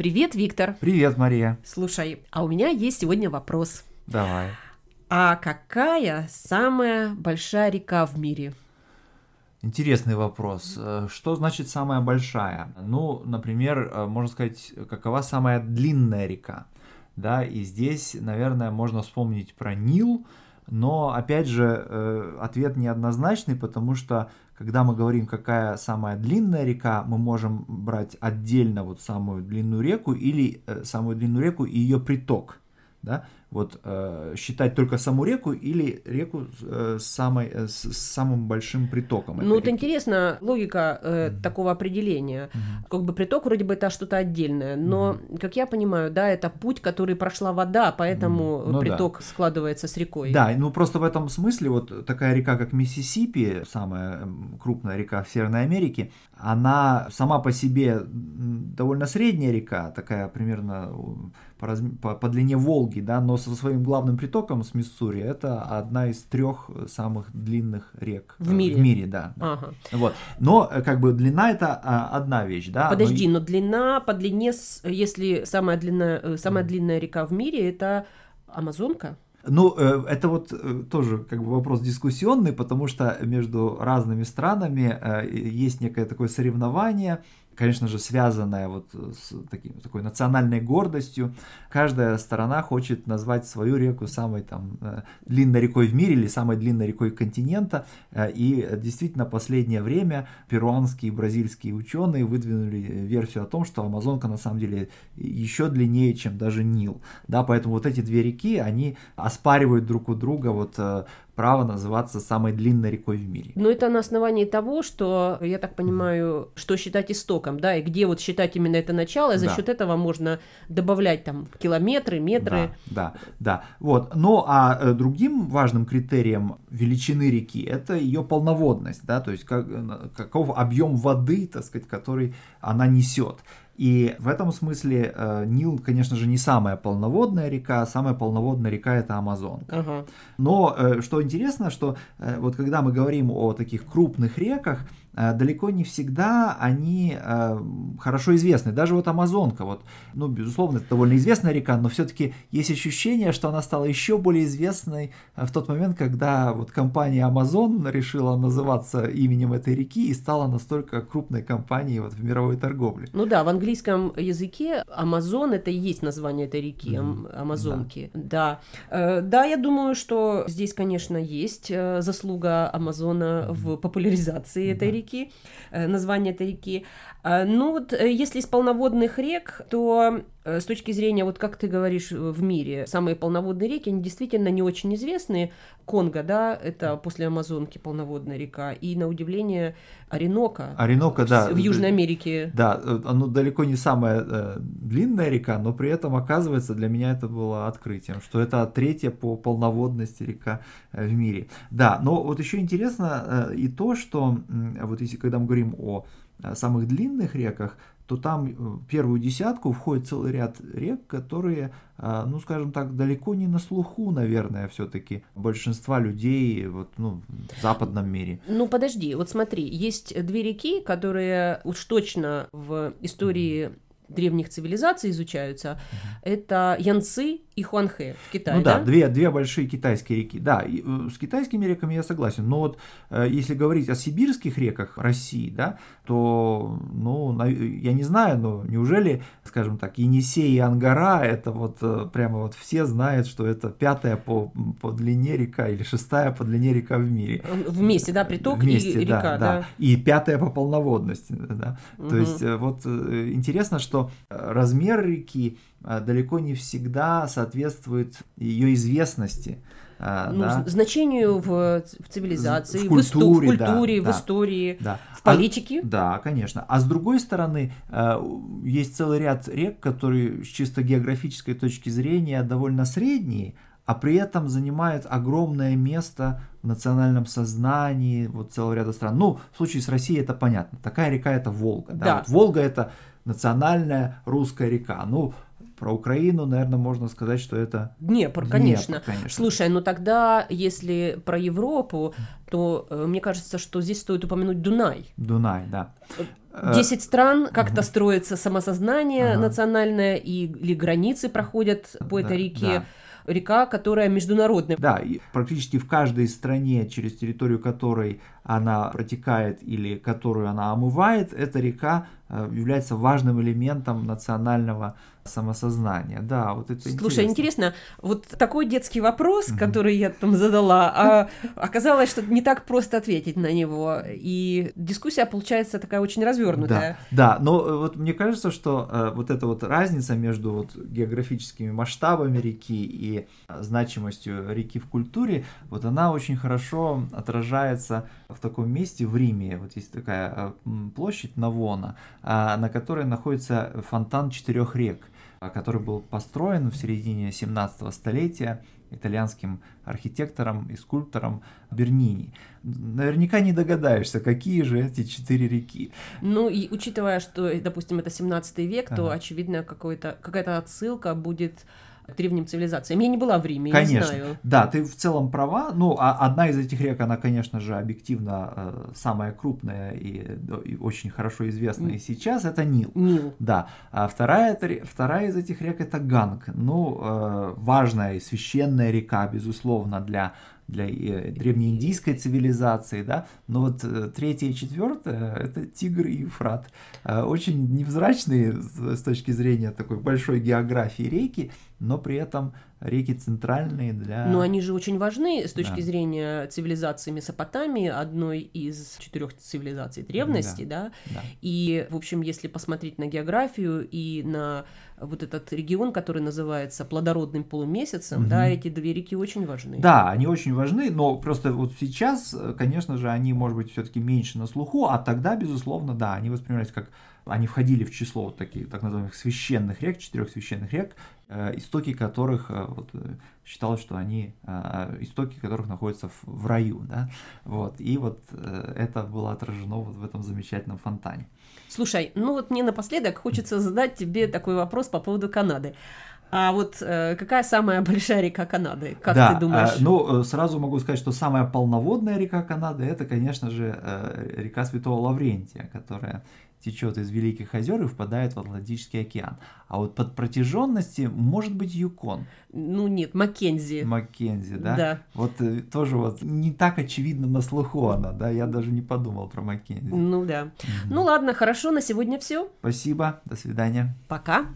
Привет, Виктор. Привет, Мария. Слушай, а у меня есть сегодня вопрос. Давай. А какая самая большая река в мире? Интересный вопрос. Э, Что значит самая большая? Ну, например, э, можно сказать, какова самая длинная река? Да, и здесь, наверное, можно вспомнить про Нил, но, опять же, э, ответ неоднозначный, потому что, когда мы говорим, какая самая длинная река, мы можем брать отдельно вот самую длинную реку или э, самую длинную реку и ее приток. Да? Вот э, считать только саму реку или реку э, с, самой, э, с, самым большим притоком. Ну, вот реки. интересно логика э, такого определения. Как бы приток вроде бы это что-то отдельное, но, как я понимаю, да, это путь, который прошла вода, поэтому. Ну да. приток складывается с рекой. Да, ну просто в этом смысле вот такая река, как Миссисипи, самая крупная река в Северной Америке, она сама по себе довольно средняя река, такая примерно м, по, разм- по, по длине Волги, да, но со своим главным притоком с Миссури это одна из трех самых длинных рек В э, мире? В мире, да. да. Ага. Вот. Но э, как бы длина это а, одна вещь, да. но Подожди, но длина по длине, если самая длинная, э, самая длинная река в мире это Амазонка? Ну, э, это вот э, тоже как бы вопрос дискуссионный, потому что между разными странами э, есть некое такое соревнование, конечно же, связанное вот с таким, такой национальной гордостью. Каждая сторона хочет назвать свою реку самой там э, длинной рекой в мире или самой длинной рекой континента. Э, И э, действительно, последнее время перуанские и бразильские ученые выдвинули версию о том, что Амазонка на самом деле еще длиннее, чем даже Нил. Да, поэтому вот эти две реки, они оспаривают друг у друга вот э, право называться самой длинной рекой в мире. Но это на основании того, что, я так понимаю, что считать истоком, да, и где вот считать именно это начало, и за Да. счет этого можно добавлять там километры, метры. Да, да, да. Вот. Ну, а э, другим важным критерием величины реки это ее полноводность, да, то есть как, э, каков объем воды, так сказать, который она несет. И в этом смысле э, Нил, конечно же, не самая полноводная река, самая полноводная река это Амазонка. Ага. Но э, что интересно, что э, вот когда мы говорим о таких крупных реках, далеко не всегда они э, хорошо известны. Даже вот Амазонка, вот, ну, безусловно, это довольно известная река, но все-таки есть ощущение, что она стала еще более известной э, в тот момент, когда вот компания Amazon решила называться именем этой реки и стала настолько крупной компанией вот в мировой торговле. Ну да, в английском языке Амазон это и есть название этой реки, Мгм. Амазонки. Да. Э, Да, я думаю, что здесь, конечно, есть э, заслуга Амазона в популяризации этой Да. Реки, э, название этой реки. А, Ну вот, э, если из полноводных рек, то с точки зрения, вот как ты говоришь, э, в мире, самые полноводные реки, они действительно не очень известны. Конго, да, это после Амазонки полноводная река, и, на удивление, Оренока Оренока, да. в Южной Америке. Да, э, оно далеко не самая э, длинная река, но при этом, оказывается, для меня это было открытием, что это третья по полноводности река э, в мире. Да, но вот еще интересно э, и то, что м, вот если когда мы говорим о э, самых длинных реках, то там э, первую десятку входит целый ряд рек, которые, э, ну, скажем так, далеко не на слуху, наверное, все-таки большинства людей вот, ну, в западном мире. Ну, подожди, вот смотри, есть две реки, которые уж точно в истории древних цивилизаций изучаются. Это Янцзы и Хуанхэ в Китае, Ну да, да? две, две большие китайские реки. Да, и, э, с китайскими реками я согласен. Но вот э, если говорить о сибирских реках России, да, то, ну, я не знаю, но неужели, скажем так, Енисей и Ангара, это вот э, прямо вот все знают, что это пятая по, по длине река или шестая по длине река в мире. Вместе, да, приток Вместе, и река, да. И пятая по полноводности, да. То Мгм. есть вот интересно, что э, размер реки э, далеко не всегда соответствует ее известности. э, Ну, да. значению в, в цивилизации, В в, исто- в культуре, да, культуре, в да. истории, Да. в А- политике. Да, конечно. А с другой стороны, есть целый ряд рек, которые с чисто географической точки зрения довольно средние, а при этом занимают огромное место в национальном сознании вот целого ряда стран. Ну, в случае с Россией это понятно. Такая река это Волга. Да? Да. Вот Волга это национальная русская река. Ну, про Украину, наверное, можно сказать, что это Днепр, Днепр, конечно. конечно. Слушай, ну тогда, если про Европу, то э, мне кажется, что здесь стоит упомянуть Дунай. Дунай, да. 10 стран, как-то строится самосознание ага. национальное, и, или границы проходят по этой да, реке. Да река, которая международная. Да, и практически в каждой стране, через территорию которой она протекает или которую она омывает, эта река э, является важным элементом национального самосознания. Да, вот это Слушай, интересно. интересно, вот такой детский вопрос, угу. который я там задала, а оказалось, что не так просто ответить на него. И дискуссия получается такая очень развернутая. Да, да, но э, вот мне кажется, что э, вот эта вот разница между вот географическими масштабами реки и значимостью реки в культуре, вот она очень хорошо отражается в таком месте в Риме. Вот есть такая э, площадь Навона, а, на которой находится фонтан четырех рек. А, который был построен в середине 17 столетия итальянским архитектором и скульптором Бернини. Наверняка не догадаешься, какие же эти четыре реки. Ну и учитывая, что, допустим, это 17 век, ага. то, очевидно, какая-то отсылка будет древним цивилизациям. Я не была в Риме, конечно. не знаю. Да, ты в целом права. Ну, а одна из этих рек, она, конечно же, объективно э, самая крупная и, и очень хорошо известная и сейчас, это Нил. Нил. Да. А вторая, это, вторая из этих рек это Ганг. Ну, э, важная и священная река, безусловно, для для э, древнеиндийской цивилизации, да, но вот э, третье и четвертое – это Тигр и Ефрат. Э, очень невзрачные с точки зрения такой большой географии реки, но при этом реки центральные для... Но они же очень важны с точки да. зрения цивилизации Месопотамии, одной из четырех цивилизаций древности, да. Да? да. И, в общем, если посмотреть на географию и на вот этот регион, который называется плодородным полумесяцем, угу. да, эти две реки очень важны. Да, они очень важны, но просто вот сейчас, конечно же, они, может быть, все-таки меньше на слуху, а тогда, безусловно, да, они воспринимались как они входили в число вот таких так называемых священных рек, четырех священных рек, э, истоки которых э, вот, э, считалось, что они истоки которых находятся в, в раю, да, вот и вот это было отражено вот в этом замечательном фонтане. Слушай, ну вот мне напоследок хочется задать тебе такой вопрос по поводу Канады. А вот э, какая самая большая река Канады? Как да, ты думаешь? Э, ну, сразу могу сказать, что самая полноводная река Канады это, конечно же, э, река Святого Лаврентия, которая течет из Великих озер и впадает в Атлантический океан. А вот под протяженности может быть Юкон. Ну нет, Маккензи. Маккензи, да? Да. Вот э, тоже вот не так очевидно на слуху она, да? Я даже не подумал про Маккензи. Ну да. Угу. Ну ладно, хорошо, на сегодня все. Спасибо, до свидания. Пока.